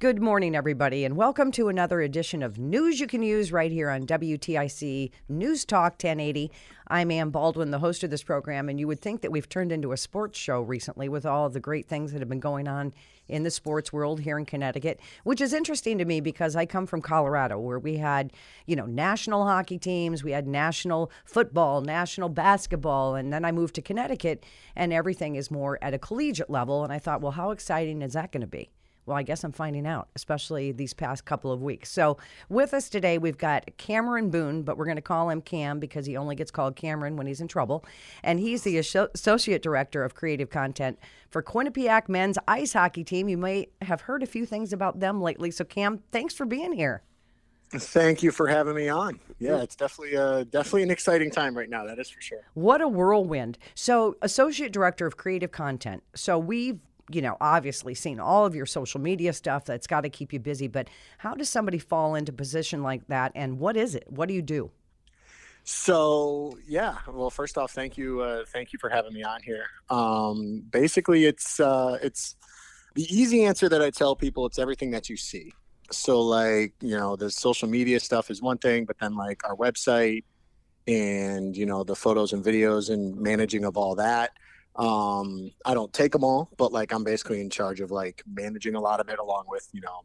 Good morning, everybody, and welcome to another edition of News You Can Use right here on WTIC News Talk 1080. I'm Ann Baldwin, the host of this program, and you would think that we've turned into a sports show recently with all of the great things that have been going on in the sports world here in Connecticut, which is interesting to me because I come from Colorado where we had, you know, national hockey teams, we had national football, national basketball, and then I moved to Connecticut and everything is more at a collegiate level. And I thought, well, how exciting is that going to be? Well, I guess I'm finding out, especially these past couple of weeks. So, with us today, we've got Cameron Boon, but we're going to call him Cam because he only gets called Cameron when he's in trouble. And he's the Associate Director of Creative Content for Quinnipiac men's ice hockey team. You may have heard a few things about them lately. So, Cam, thanks for being here. Thank you for having me on. Yeah, it's definitely uh, definitely an exciting time right now. That is for sure. What a whirlwind! So, associate director of creative content. So we've you know, obviously seen all of your social media stuff that's got to keep you busy, but how does somebody fall into position like that and what is it? What do you do? So yeah, well, first off, thank you, uh, thank you for having me on here. Um, basically, it's uh, it's the easy answer that I tell people. It's everything that you see. So like you know, the social media stuff is one thing, but then like our website and you know the photos and videos and managing of all that um i don't take them all but like i'm basically in charge of like managing a lot of it along with you know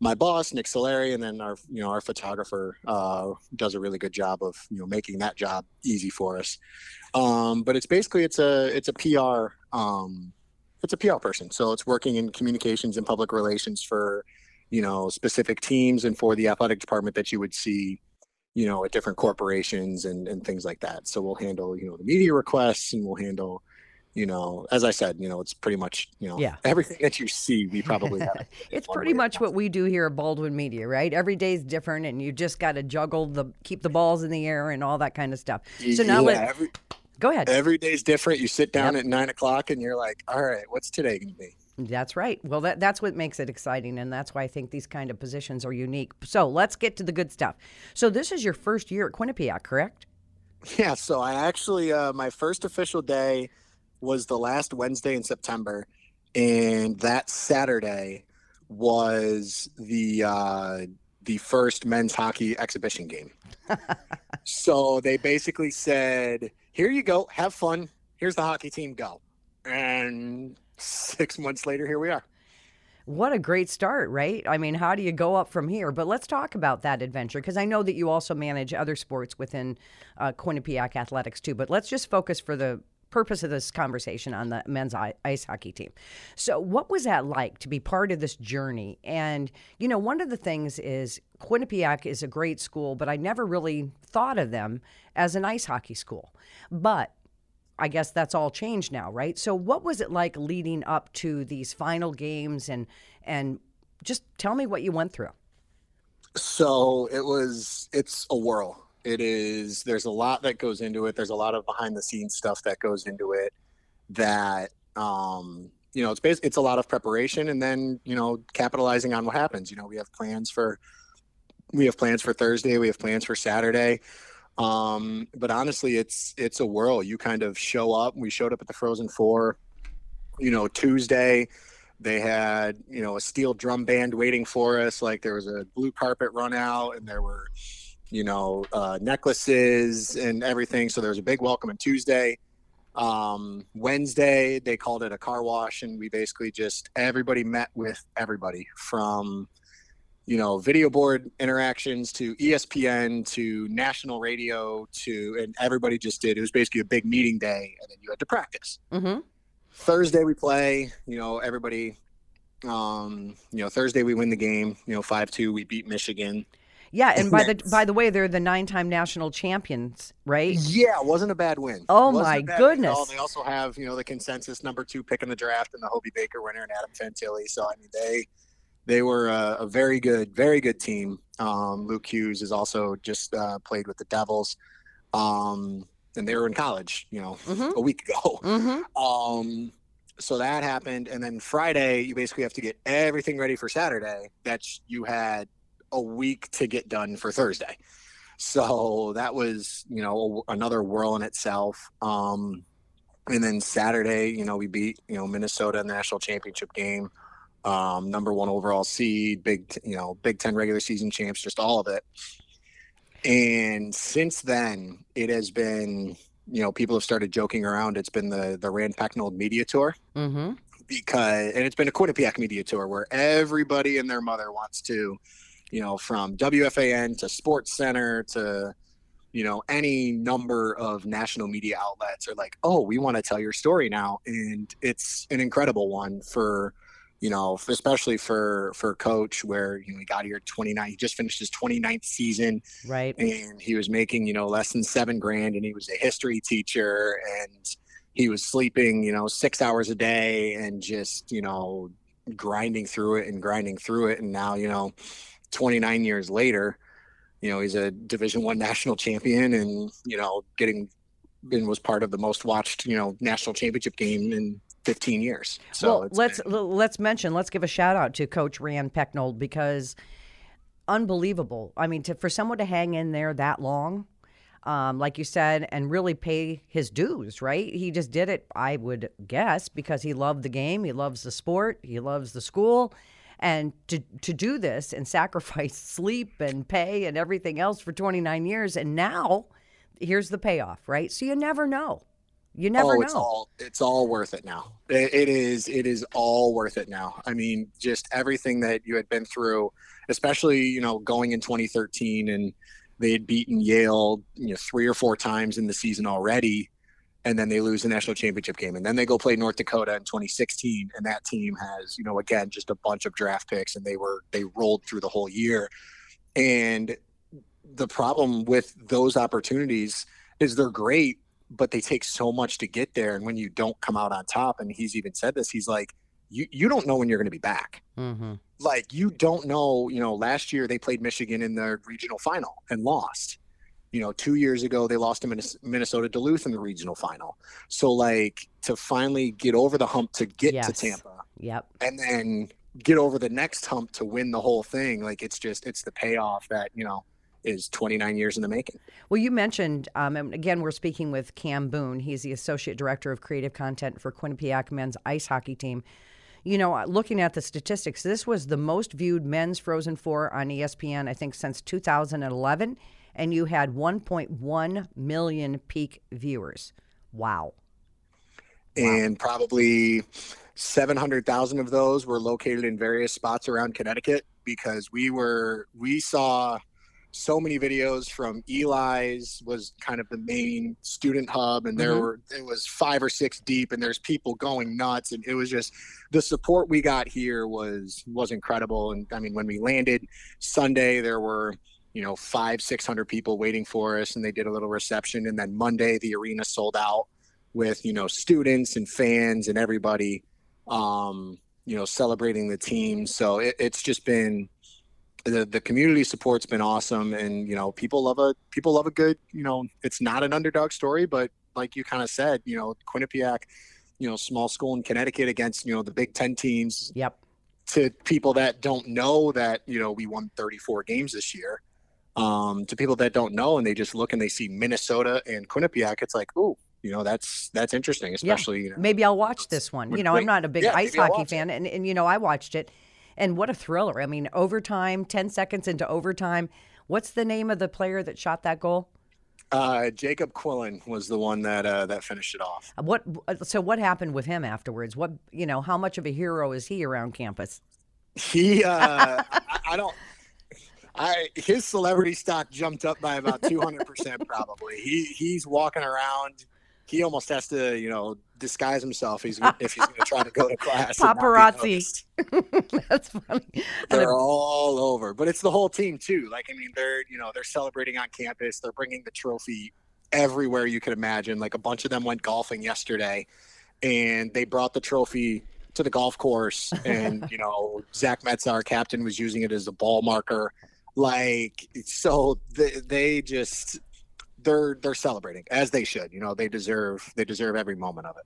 my boss nick solari and then our you know our photographer uh does a really good job of you know making that job easy for us. Um but it's basically it's a it's a pr um it's a pr person. So it's working in communications and public relations for you know specific teams and for the athletic department that you would see you know at different corporations and and things like that. So we'll handle you know the media requests and we'll handle you know, as I said, you know, it's pretty much, you know, yeah. everything that you see, we probably have. it's pretty much what we do here at Baldwin Media, right? Every day is different, and you just got to juggle the keep the balls in the air and all that kind of stuff. So now, yeah, let, every, go ahead. Every day's different. You sit down yep. at nine o'clock, and you're like, all right, what's today going to be? That's right. Well, that, that's what makes it exciting, and that's why I think these kind of positions are unique. So let's get to the good stuff. So this is your first year at Quinnipiac, correct? Yeah. So I actually, uh, my first official day was the last Wednesday in September, and that Saturday was the uh, the first men's hockey exhibition game. so they basically said, "Here you go, have fun. Here's the hockey team, go." And six months later, here we are. What a great start, right? I mean, how do you go up from here? But let's talk about that adventure because I know that you also manage other sports within uh, Quinnipiac Athletics too. But let's just focus for the purpose of this conversation on the men's ice hockey team. So, what was that like to be part of this journey? And, you know, one of the things is Quinnipiac is a great school, but I never really thought of them as an ice hockey school. But I guess that's all changed now, right? So, what was it like leading up to these final games and and just tell me what you went through. So, it was it's a whirl it is there's a lot that goes into it. There's a lot of behind the scenes stuff that goes into it that um you know, it's basically it's a lot of preparation and then, you know, capitalizing on what happens. You know, we have plans for we have plans for Thursday, we have plans for Saturday. Um, but honestly, it's it's a whirl. You kind of show up. We showed up at the Frozen Four, you know, Tuesday. They had, you know, a steel drum band waiting for us. Like there was a blue carpet run out and there were you know, uh, necklaces and everything. So there was a big welcome on Tuesday. Um, Wednesday, they called it a car wash, and we basically just everybody met with everybody from, you know, video board interactions to ESPN to national radio to, and everybody just did. It was basically a big meeting day, and then you had to practice. Mm-hmm. Thursday we play. You know, everybody. Um, you know, Thursday we win the game. You know, five two. We beat Michigan. Yeah, and by the by the way, they're the nine-time national champions, right? Yeah, it wasn't a bad win. Oh my a bad win at all. goodness. They also have, you know, the consensus number two pick in the draft and the Hobey Baker winner and Adam Fantilli. So I mean, they they were a, a very good, very good team. Um, Luke Hughes has also just uh, played with the Devils, um, and they were in college, you know, Mhm. a week ago. Mm-hmm. Um, so that happened, and then Friday, you basically have to get everything ready for Saturday. That's you had a week to get done for Thursday. So that was, you know, another whirl in itself. Um, and then Saturday, you know, we beat, you know, Minnesota in the national championship game, um, number one overall seed, big, you know, Big Ten regular season champs, just all of it. And since then, it has been, you know, people have started joking around. It's been the the Rand Pecknold media tour Mm-hmm. because, and it's been a Quinnipiac media tour where everybody and their mother wants to, you know, from WFAN to Sports Center to, you know, any number of national media outlets are like, oh, we want to tell your story now, and it's an incredible one for, you know, especially for for Coach, where you know he got here 29, he just finished his 29th season. Right. and he was making you know less than seven grand and he was a history teacher and he was sleeping you know six hours a day and just you know grinding through it and grinding through it. And now you know 29 years later you know he's a division one national champion and you know getting and was part of the most watched you know national championship game in 15 years so well, let's been- let's mention, let's give a shout out to Coach Rand Pecknold because unbelievable. I mean, to for someone to hang in there that long, um, like you said, and really pay his dues, right? He just did it, I would guess, because he loved the game, he loves the sport, he loves the school. And to, to do this and sacrifice sleep and pay and everything else for 29 years. And now here's the payoff, right? So you never know. You never oh, know. it's all it's all worth it now. It, it is it is all worth it now. I mean, just everything that you had been through, especially you know going in 2013, and they had beaten Yale you know three or four times in the season already, and then they lose the national championship game, and then they go play North Dakota in 2016, and that team has you know again just a bunch of draft picks, and they were they rolled through the whole year, and the problem with those opportunities is they're great but they take so much to get there and when you don't come out on top and he's even said this he's like you you don't know when you're going to be back. Mm-hmm. like you don't know you know last year they played michigan in the regional final and lost you know two years ago they lost to Minnes- minnesota duluth in the regional final so like to finally get over the hump to get to tampa Yep. and then get over the next hump to win the whole thing like it's just it's the payoff that you know is 29 years in the making Well, you mentioned, um, and again, we're speaking with Cam Boon. He's the Associate Director of Creative Content for Quinnipiac men's ice hockey team. You know, looking at the statistics, this was the most viewed men's Frozen Four on ESPN, I think, since 2011. And you had 1.1 million peak viewers. Wow. and probably 700,000 of those were located in various spots around Connecticut because we were we saw so many videos from Eli's was kind of the main student hub and there Mhm. were it was five or six deep and there's people going nuts and it was just the support we got here was was incredible and I mean when we landed Sunday there were you know five six hundred people waiting for us and they did a little reception and then Monday the arena sold out with you know students and fans and everybody um you know celebrating the team so it, it's just been the, the community support's been awesome and you know people love a people love a good you know it's not an underdog story but like you kind of said you know quinnipiac you know small school in connecticut against you know the big 10 teams Yep. to people that don't know that you know we won 34 games this year um, to people that don't know and they just look and they see minnesota and quinnipiac it's like oh you know that's that's interesting especially you know Maybe I'll watch this one. You know, I'm not a big yeah, ice hockey fan, and, and you know, I watched it, and what a thriller! I mean, overtime, ten seconds into overtime. What's the name of the player that shot that goal? Uh, Jacob Quillen was the one that uh, that finished it off. What? So what happened with him afterwards? What you know? How much of a hero is he around campus? He, uh, I, I don't. I his celebrity stock jumped up by about two hundred percent. Probably he he's walking around. He almost has to, you know, disguise himself. He's if he's going to try to go to class. and not be Paparazzi. That's funny. They're all over, but it's the whole team too. Like I mean, they're you know they're celebrating on campus. They're bringing the trophy everywhere you could imagine. Like a bunch of them went golfing yesterday, and they brought the trophy to the golf course. And you know Zach Metsa, our captain, was using it as a ball marker. Like so, they, they just they're they're celebrating as they should. You know they deserve they deserve every moment of it.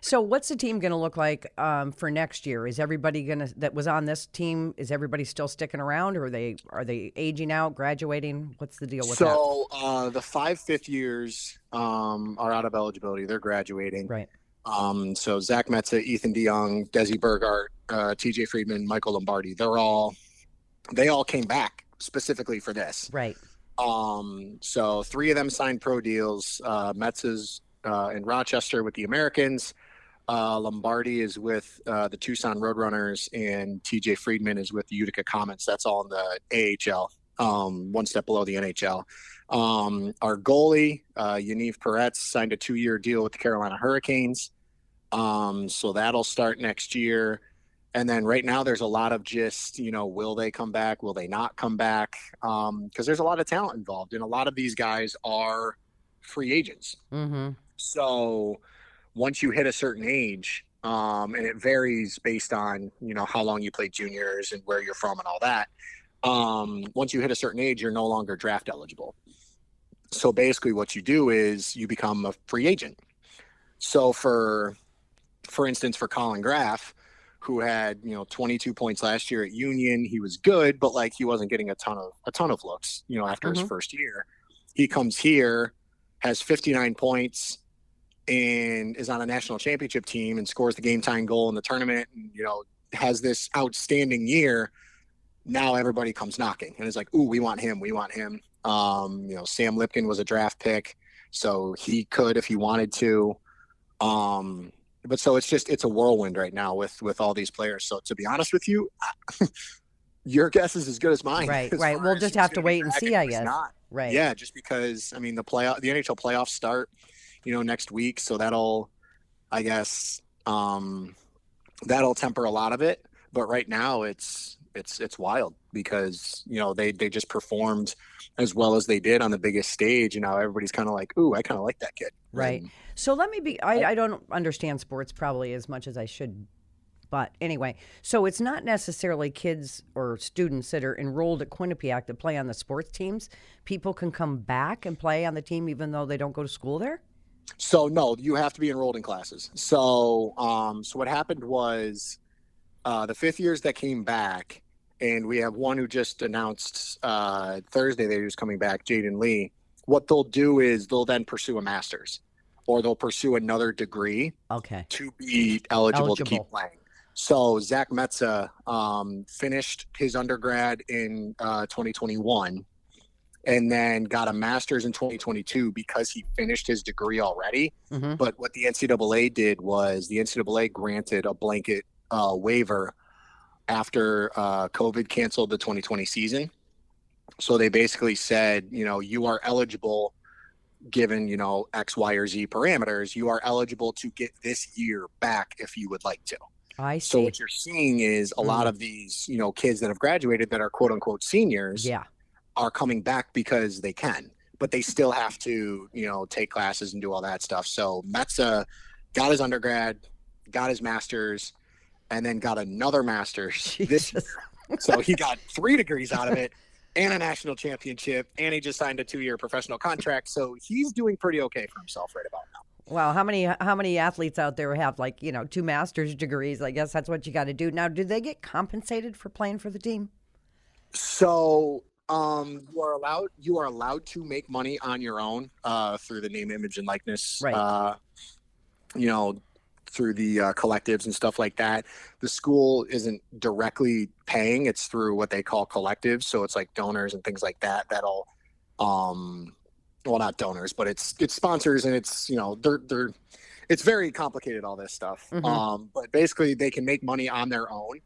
So, what's the team going to look like um, for next year? Is everybody going to that was on this team? Is everybody still sticking around, or are they are they aging out, graduating? What's the deal with that? So uh, the five fifth years um, are out of eligibility. They're graduating. Right. Um, so Zach Metsa, Ethan de Jong, Desi Burgart, uh, TJ Friedmann, Michael Lombardi, they're all they all came back specifically for this. Right. Um, so three of them signed pro deals. Uh, Metsa is uh, in Rochester with the Americans. Uh, Lombardi is with uh, the Tucson Roadrunners, and TJ Friedmann is with the Utica Comets. That's all in the AHL, um, one step below the NHL. Um, our goalie, uh, Yaniv Perets, signed a two-year deal with the Carolina Hurricanes. Um, so that'll start next year. And then right now, there's a lot of just, you know, will they come back? Will they not come back? Because there's a lot of talent involved, and a lot of these guys are free agents. Mm-hmm. So once you hit a certain age, um, and it varies based on you know how long you played juniors and where you're from and all that. Um, once you hit a certain age, you're no longer draft eligible. So basically, what you do is you become a free agent. So for for instance, for Collin Graf, who had you know 22 points last year at Union, he was good, but like he wasn't getting a ton of a ton of looks. You know, after his Mhm. first year, he comes here, has 59 points, and is on a national championship team and scores the game time goal in the tournament. And you know, has this outstanding year. Now everybody comes knocking and is like, "Ooh, we want him. We want him." Um, you know, Sam Lipkin was a draft pick, so he could if he wanted to. Um, but so it's just it's a whirlwind right now with with all these players. So to be honest with you, your guess is as good as mine. Right, as right. We'll just have to wait and see, I guess. Not. Right. Yeah, just because I mean the playoff, the NHL playoffs start, you know, next week, so that'll, I guess, um, that'll temper a lot of it. But right now, it's it's it's wild because you know they they just performed as well as they did on the biggest stage, and now everybody's kind of like, ooh, I kind of like that kid. Right. And So let me be. I, I don't understand sports probably as much as I should, but anyway. So it's not necessarily kids or students that are enrolled at Quinnipiac that play on the sports teams. People can come back and play on the team even though they don't go to school there. So no, you have to be enrolled in classes. So um, so what happened was uh, the fifth years that came back, and we have one who just announced uh, Thursday that he was coming back, Jayden Lee. What they'll do is they'll then pursue a master's, or they'll pursue another degree Okay. to be eligible, to keep playing. So Zach Metsa um, finished his undergrad in uh, 2021, and then got a master's in 2022 because he finished his degree already. hmm But what the NCAA did was the NCAA granted a blanket uh, waiver after uh, COVID canceled the 2020 season. So they basically said, you know, you are eligible, given you know X, Y, or Z parameters, you are eligible to get this year back if you would like to. I see. So what you're seeing is a lot mm. of these, you know, kids that have graduated that are quote unquote seniors Yeah. are coming back because they can, but they still have to, you know, take classes and do all that stuff. So Metsa got his undergrad, got his master's, and then got another master's this year. So he got three degrees out of it and a national championship, and he just signed a two-year professional contract. So he's doing pretty okay for himself right about now. Wow, how many how many athletes out there have like you know two master's degrees? I guess that's what you got to do. Now, do they get compensated for playing for the team? So um, you are allowed you are allowed to make money on your own uh, through the name, image, and likeness. Right. Uh, you know, through the uh, collectives and stuff like that. The school isn't directly paying; it's through what they call collectives. So it's like donors and things like that that'll um, well, not donors, but it's it's sponsors and it's you know they're they're it's very complicated all this stuff. Mhm. Um, but basically they can make money on their own,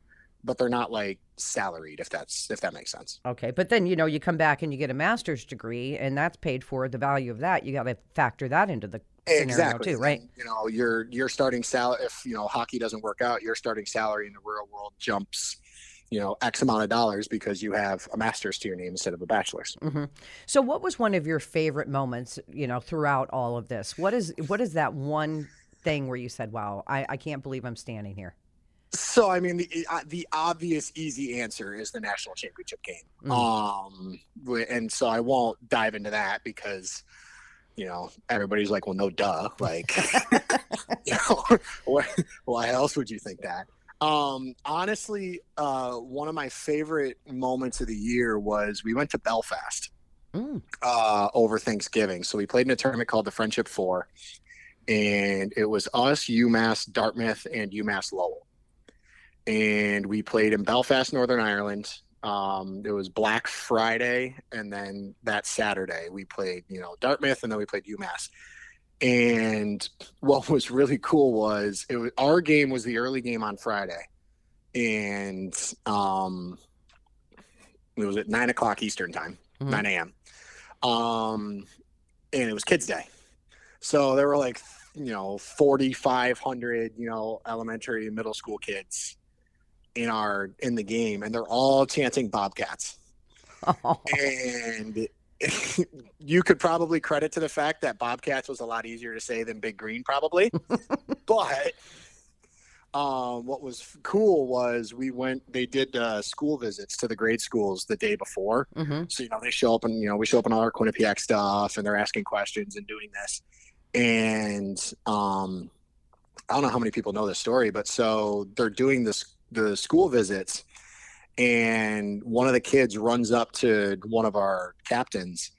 but they're not like salaried if that's if that makes sense. Okay, but then you know you come back and you get a master's degree, and that's paid for. The value of that, you got to factor that into the scenario Exactly. too, right? And, you know, your your starting salary if you know hockey doesn't work out, your starting salary in the real world jumps, you know, X amount of dollars because you have a master's to your name instead of a bachelor's. hmm So, what was one of your favorite moments? You know, throughout all of this, what is what is that one thing where you said, "Wow, I, I can't believe I'm standing here." So I mean, the uh, the obvious easy answer is the national championship game. Mm. Um, and so I won't dive into that because, you know, everybody's like, well, no, duh. Like, you know, what, why else would you think that? Um, honestly, uh, one of my favorite moments of the year was we went to Belfast Mm. uh, over Thanksgiving. So we played in a tournament called the Friendship Four, and it was us, UMass Dartmouth, and UMass Lowell. And we played in Belfast, Northern Ireland. Um, it was Black Friday, and then that Saturday we played, you know, Dartmouth, and then we played UMass. And what was really cool was it was our game was the early game on Friday, and um, it was at nine o'clock Eastern time, Mhm. 9 a.m. Um, and it was Kids Day, so there were like you know 4,500 you know elementary and middle school kids in our in the game, and they're all chanting Bobcats Oh, and you could probably credit to the fact that Bobcats was a lot easier to say than Big Green, probably. but um, what was cool was we went. They did uh, school visits to the grade schools the day before. hmm So you know they show up and you know we show up in all our Quinnipiac stuff, and they're asking questions and doing this. And um, I don't know how many people know this story, but so they're doing this the school visits, and one of the kids runs up to one of our captains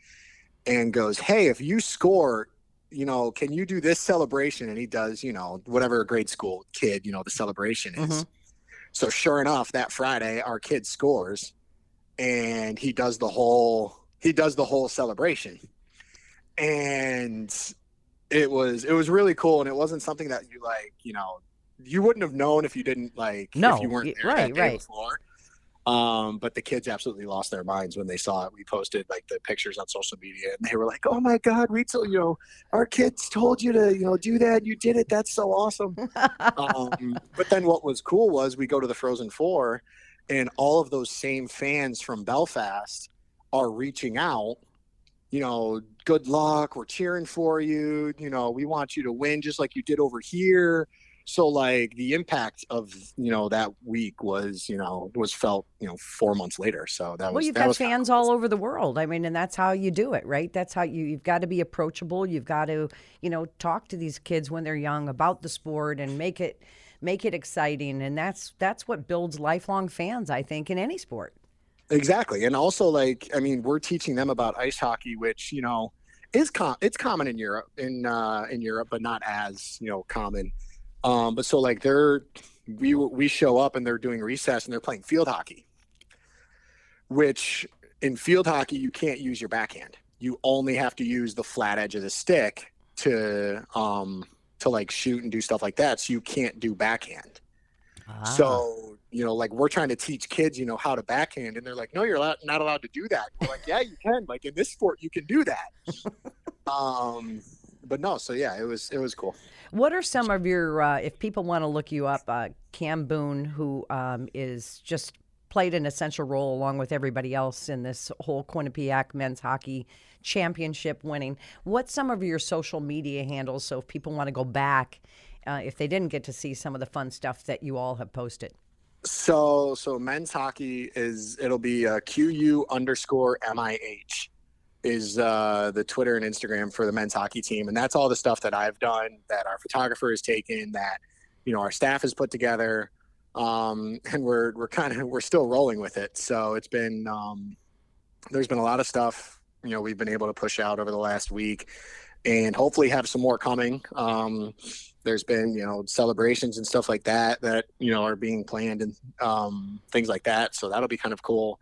and goes, "Hey, if you score." You know, can you do this celebration? And he does, you know, whatever a grade school kid, you know, the celebration is. Mhm. So sure enough, that Friday, our kid scores, and he does the whole he does the whole celebration, and it was it was really cool, and it wasn't something that you like, you know, you wouldn't have known if you didn't like No, if you weren't there right, that day right. before. Um, but the kids absolutely lost their minds when they saw it. We posted like the pictures on social media, and they were like, "Oh my God, we Rachel! You know, our kids told you to, you know, do that. You did it. That's so awesome." um, but then what was cool was we go to the Frozen Four, and all of those same fans from Belfast are reaching out. You know, good luck. We're cheering for you. You know, we want you to win just like you did over here. So like the impact of you know that week was you know was felt you know four months later. So that was well, you've got fans all over the world. I mean, and that's how you do it, right? That's how you you've got to be approachable. You've got to, you know, talk to these kids when they're young about the sport and make it make it exciting. And that's that's what builds lifelong fans, I think, in any sport. Exactly, and also like I mean, we're teaching them about ice hockey, which you know is com- it's common in Europe in uh, in Europe, but not as you know common. Um, but so like they're we we show up and they're doing recess and they're playing field hockey, which in field hockey you can't use your backhand. You only have to use the flat edge of the stick to um to like shoot and do stuff like that. So you can't do backhand. Ah. So, you know, like we're trying to teach kids, you know, how to backhand, and they're like, no, you're allowed, not allowed to do that. We're like, yeah, you can. Like in this sport, you can do that. um, but no, so yeah, it was it was cool. What are some of your, uh, if people want to look you up, uh, Cam Boon, who um, is just played an essential role along with everybody else in this whole Quinnipiac men's hockey championship winning. What's some of your social media handles? So if people want to go back, uh, if they didn't get to see some of the fun stuff that you all have posted. So so men's hockey is it'll be uh, QU underscore MIH is uh, the Twitter and Instagram for the men's hockey team, and that's all the stuff that I've done, that our photographer has taken, that you know our staff has put together, um, and we're we're kind of we're still rolling with it. So it's been um, there's been a lot of stuff you know we've been able to push out over the last week, and hopefully have some more coming. Um, there's been you know celebrations and stuff like that that you know are being planned and um, things like that. So that'll be kind of cool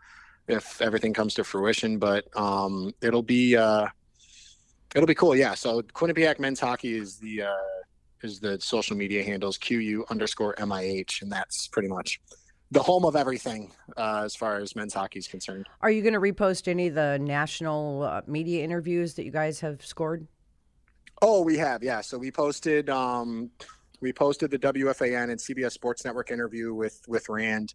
if everything comes to fruition. But um, it'll be uh, It'll be cool. Yeah. So Quinnipiac men's hockey is the uh, is the social media handles QU underscore MIH, and that's pretty much the home of everything uh, as far as men's hockey is concerned. Are you going to repost any of the national uh, media interviews that you guys have scored? Oh, we have. Yeah. So we posted um, we posted the WFAN and CBS Sports Network interview with with Rand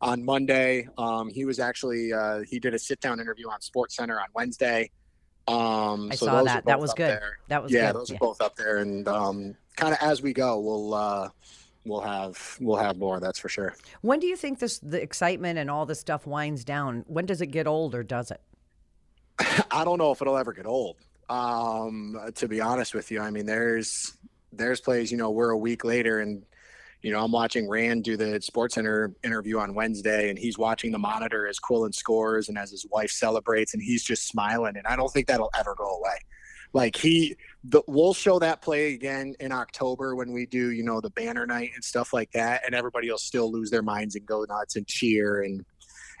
on Monday. Um, he was actually uh, he did a sit down interview on Sports Center on Wednesday. Um, I so saw that. That was good. there. That was yeah, good. those are both up there, and um, kind of as we go, we'll uh, we'll have we'll have more. That's for sure. When do you think this the excitement and all this stuff winds down? When does it get old, or does it? I don't know if it'll ever get old. Um, to be honest with you, I mean, there's there's plays. You know, we're a week later, and you know, I'm watching Rand do the Sports Center interview on Wednesday, and he's watching the monitor as Quillen scores and as his wife celebrates, and he's just smiling. And I don't think that'll ever go away. Like he, the, we'll show that play again in October when we do, you know, the banner night and stuff like that, and everybody will still lose their minds and go nuts and cheer and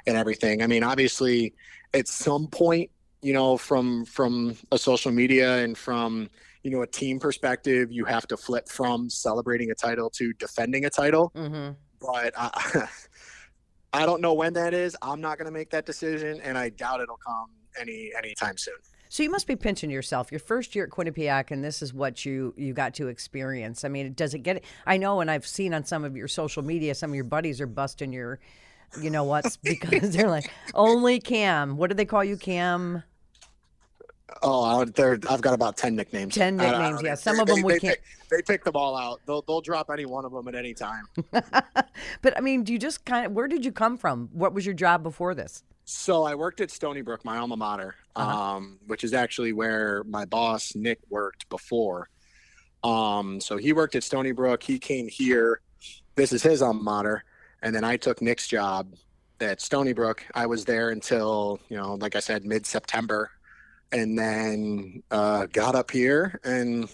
and everything. I mean, obviously, at some point, you know, from from a social media and from you know a team perspective, you have to flip from celebrating a title to defending a title. Mm-hmm. But I, I don't know when that is. I'm not going to make that decision, and I doubt it'll come any anytime soon. So you must be pinching yourself. Your first year at Quinnipiac, and this is what you you got to experience. I mean, it does it get? I know, and I've seen on some of your social media, some of your buddies are busting your, you know what? Because they're like, only Cam. What do they call you, Cam? Oh, I would- there. I've got about ten nicknames. 10 I don't- I nicknames, yeah. Some They- of 'em they- we they can't- Pick, they pick them all out. They'll they'll drop any one of them at any time. But I mean, do you just kind of? Where did you come from? What was your job before this? So I worked at Stony Brook, my alma mater, Uh-huh. um, which is actually where my boss Nick worked before. Um, so he worked at Stony Brook. He came here. This is his alma mater, and then I took Nick's job at Stony Brook. I was there until you know, like I said, mid September, and then uh, got up here and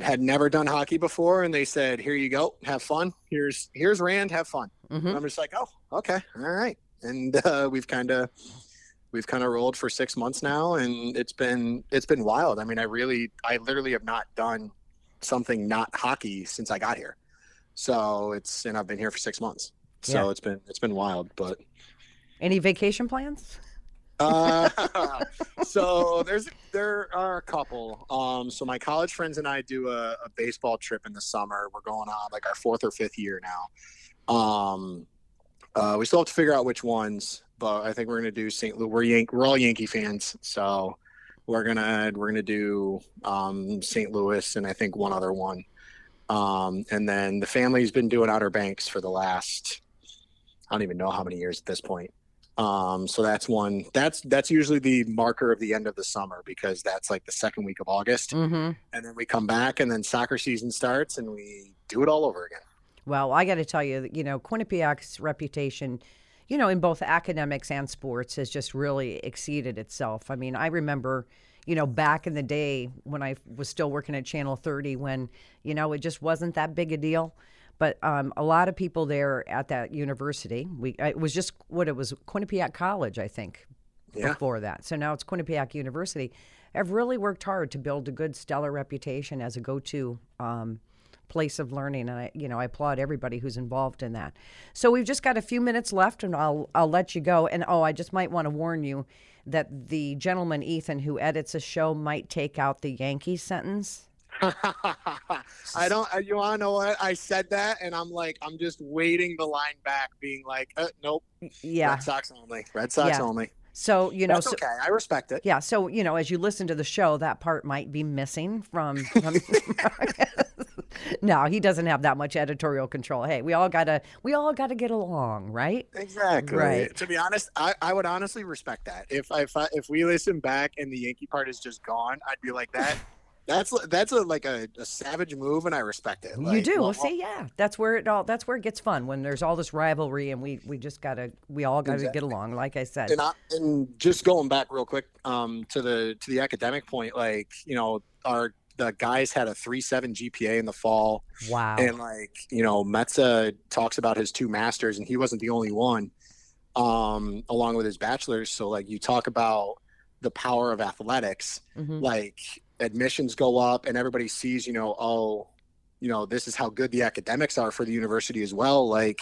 had never done hockey before. And they said, "Here you go, have fun. Here's here's Rand, have fun." hmm And I'm just like, oh, okay, all right. And uh, we've kind of we've kind of rolled for six months now, and it's been it's been wild. I mean, I really, I literally have not done something not hockey since I got here. So it's and I've been here for six months. So Yeah. it's been it's been wild, but Any vacation plans? Uh, so there's there are a couple. Um, so my college friends and I do a, a baseball trip in the summer. We're going on like our fourth or fifth year now. Um, uh, we still have to figure out which ones, but I think we're gonna do St. Louis. We're Yank, we're all Yankee fans, so we're gonna we're gonna do um, St. Louis and I think one other one. Um, and then the family's been doing Outer Banks for the last I don't even know how many years at this point. Um, so that's one. That's that's usually the marker of the end of the summer because that's like the second week of August, Mm-hmm. and then we come back, and then soccer season starts, and we do it all over again. Well, I got to tell you, you know, Quinnipiac's reputation, you know, in both academics and sports has just really exceeded itself. I mean, I remember, you know, back in the day when I was still working at Channel 30 when, you know, it just wasn't that big a deal. But um, a lot of people there at that university, we it was just what it was Quinnipiac College, I think, Yeah. before that. So now it's Quinnipiac University. Have really worked hard to build a good, stellar reputation as a go-to um, place of learning, and I, you know, I applaud everybody who's involved in that. So we've just got a few minutes left, and I'll I'll let you go. And oh, I just might want to warn you that the gentleman Ethan who edits a show might take out the Yankee sentence. I don't. uh, You want to know what? I said that, and I'm like, I'm just waiting the line back, being like, uh, nope, Yeah. Red Sox only, Red Sox Yeah. only. So you know, That's so, okay. I respect it. Yeah, so you know, as you listen to the show, that part might be missing from. from no, he doesn't have that much editorial control. Hey, we all gotta we all gotta get along, right? Exactly. Right. To be honest, I, I would honestly respect that. If I, if I if we listen back and the Yankee part is just gone, I'd be like that. That's that's a like a, a savage move, and I respect it. you do. well, Well, see, yeah, that's where it all. That's where it gets fun when there's all this rivalry, and we we just gotta we all gotta get along. Like I said, and, I, and just going back real quick um, to the to the academic point, like you know, our the guys had a three seven GPA in the fall, wow. and like you know, Metsa talks about his two masters, and he wasn't the only one, um, along with his bachelor's. So like you talk about the power of athletics, mm-hmm. like admissions go up and everybody sees, you know, oh, you know, this is how good the academics are for the university as well. Like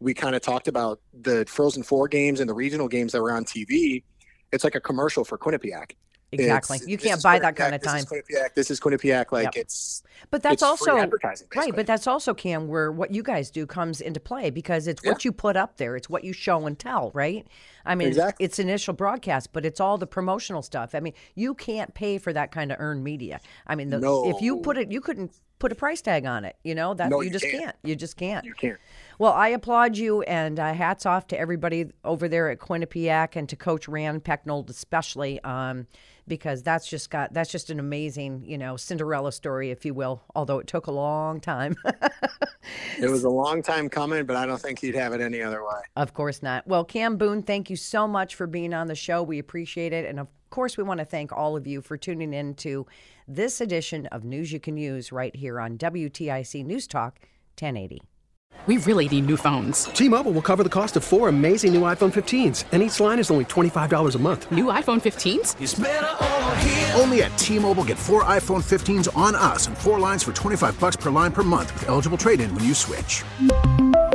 we kind of talked about the Frozen Four games and the regional games that were on TV. It's like a commercial for Quinnipiac. Exactly. It's, you can't buy that kind of time. This is Quinnipiac. This is Quinnipiac. Like yep. it's. But that's it's also right. But that's also Cam where what you guys do comes into play because it's yeah. what you put up there. It's what you show and tell, right? I mean, exactly. it's initial broadcast, but it's all the promotional stuff. I mean, you can't pay for that kind of earned media. I mean, the, no. if you put it, you couldn't put a price tag on it. You know that no, you, you just can't. can't. You just can't. You can't. Well, I applaud you, and uh, hats off to everybody over there at Quinnipiac and to Coach Rand Pecknold especially. Um, because that's just got that's just an amazing you know Cinderella story, if you will. Although it took a long time. it was a long time coming, but I don't think he'd have it any other way. Of course not. Well, Cam Boon, thank you so much for being on the show. We appreciate it, and of course, we want to thank all of you for tuning in to this edition of News You Can Use right here on WTIC News Talk 1080. We really need new phones. T-Mobile will cover the cost of four amazing new iPhone 15s, and each line is only $25 a month. New iPhone 15s? Only at T-Mobile get four iPhone 15s on us and four lines for 25 bucks per line per month with eligible trade-in when you switch.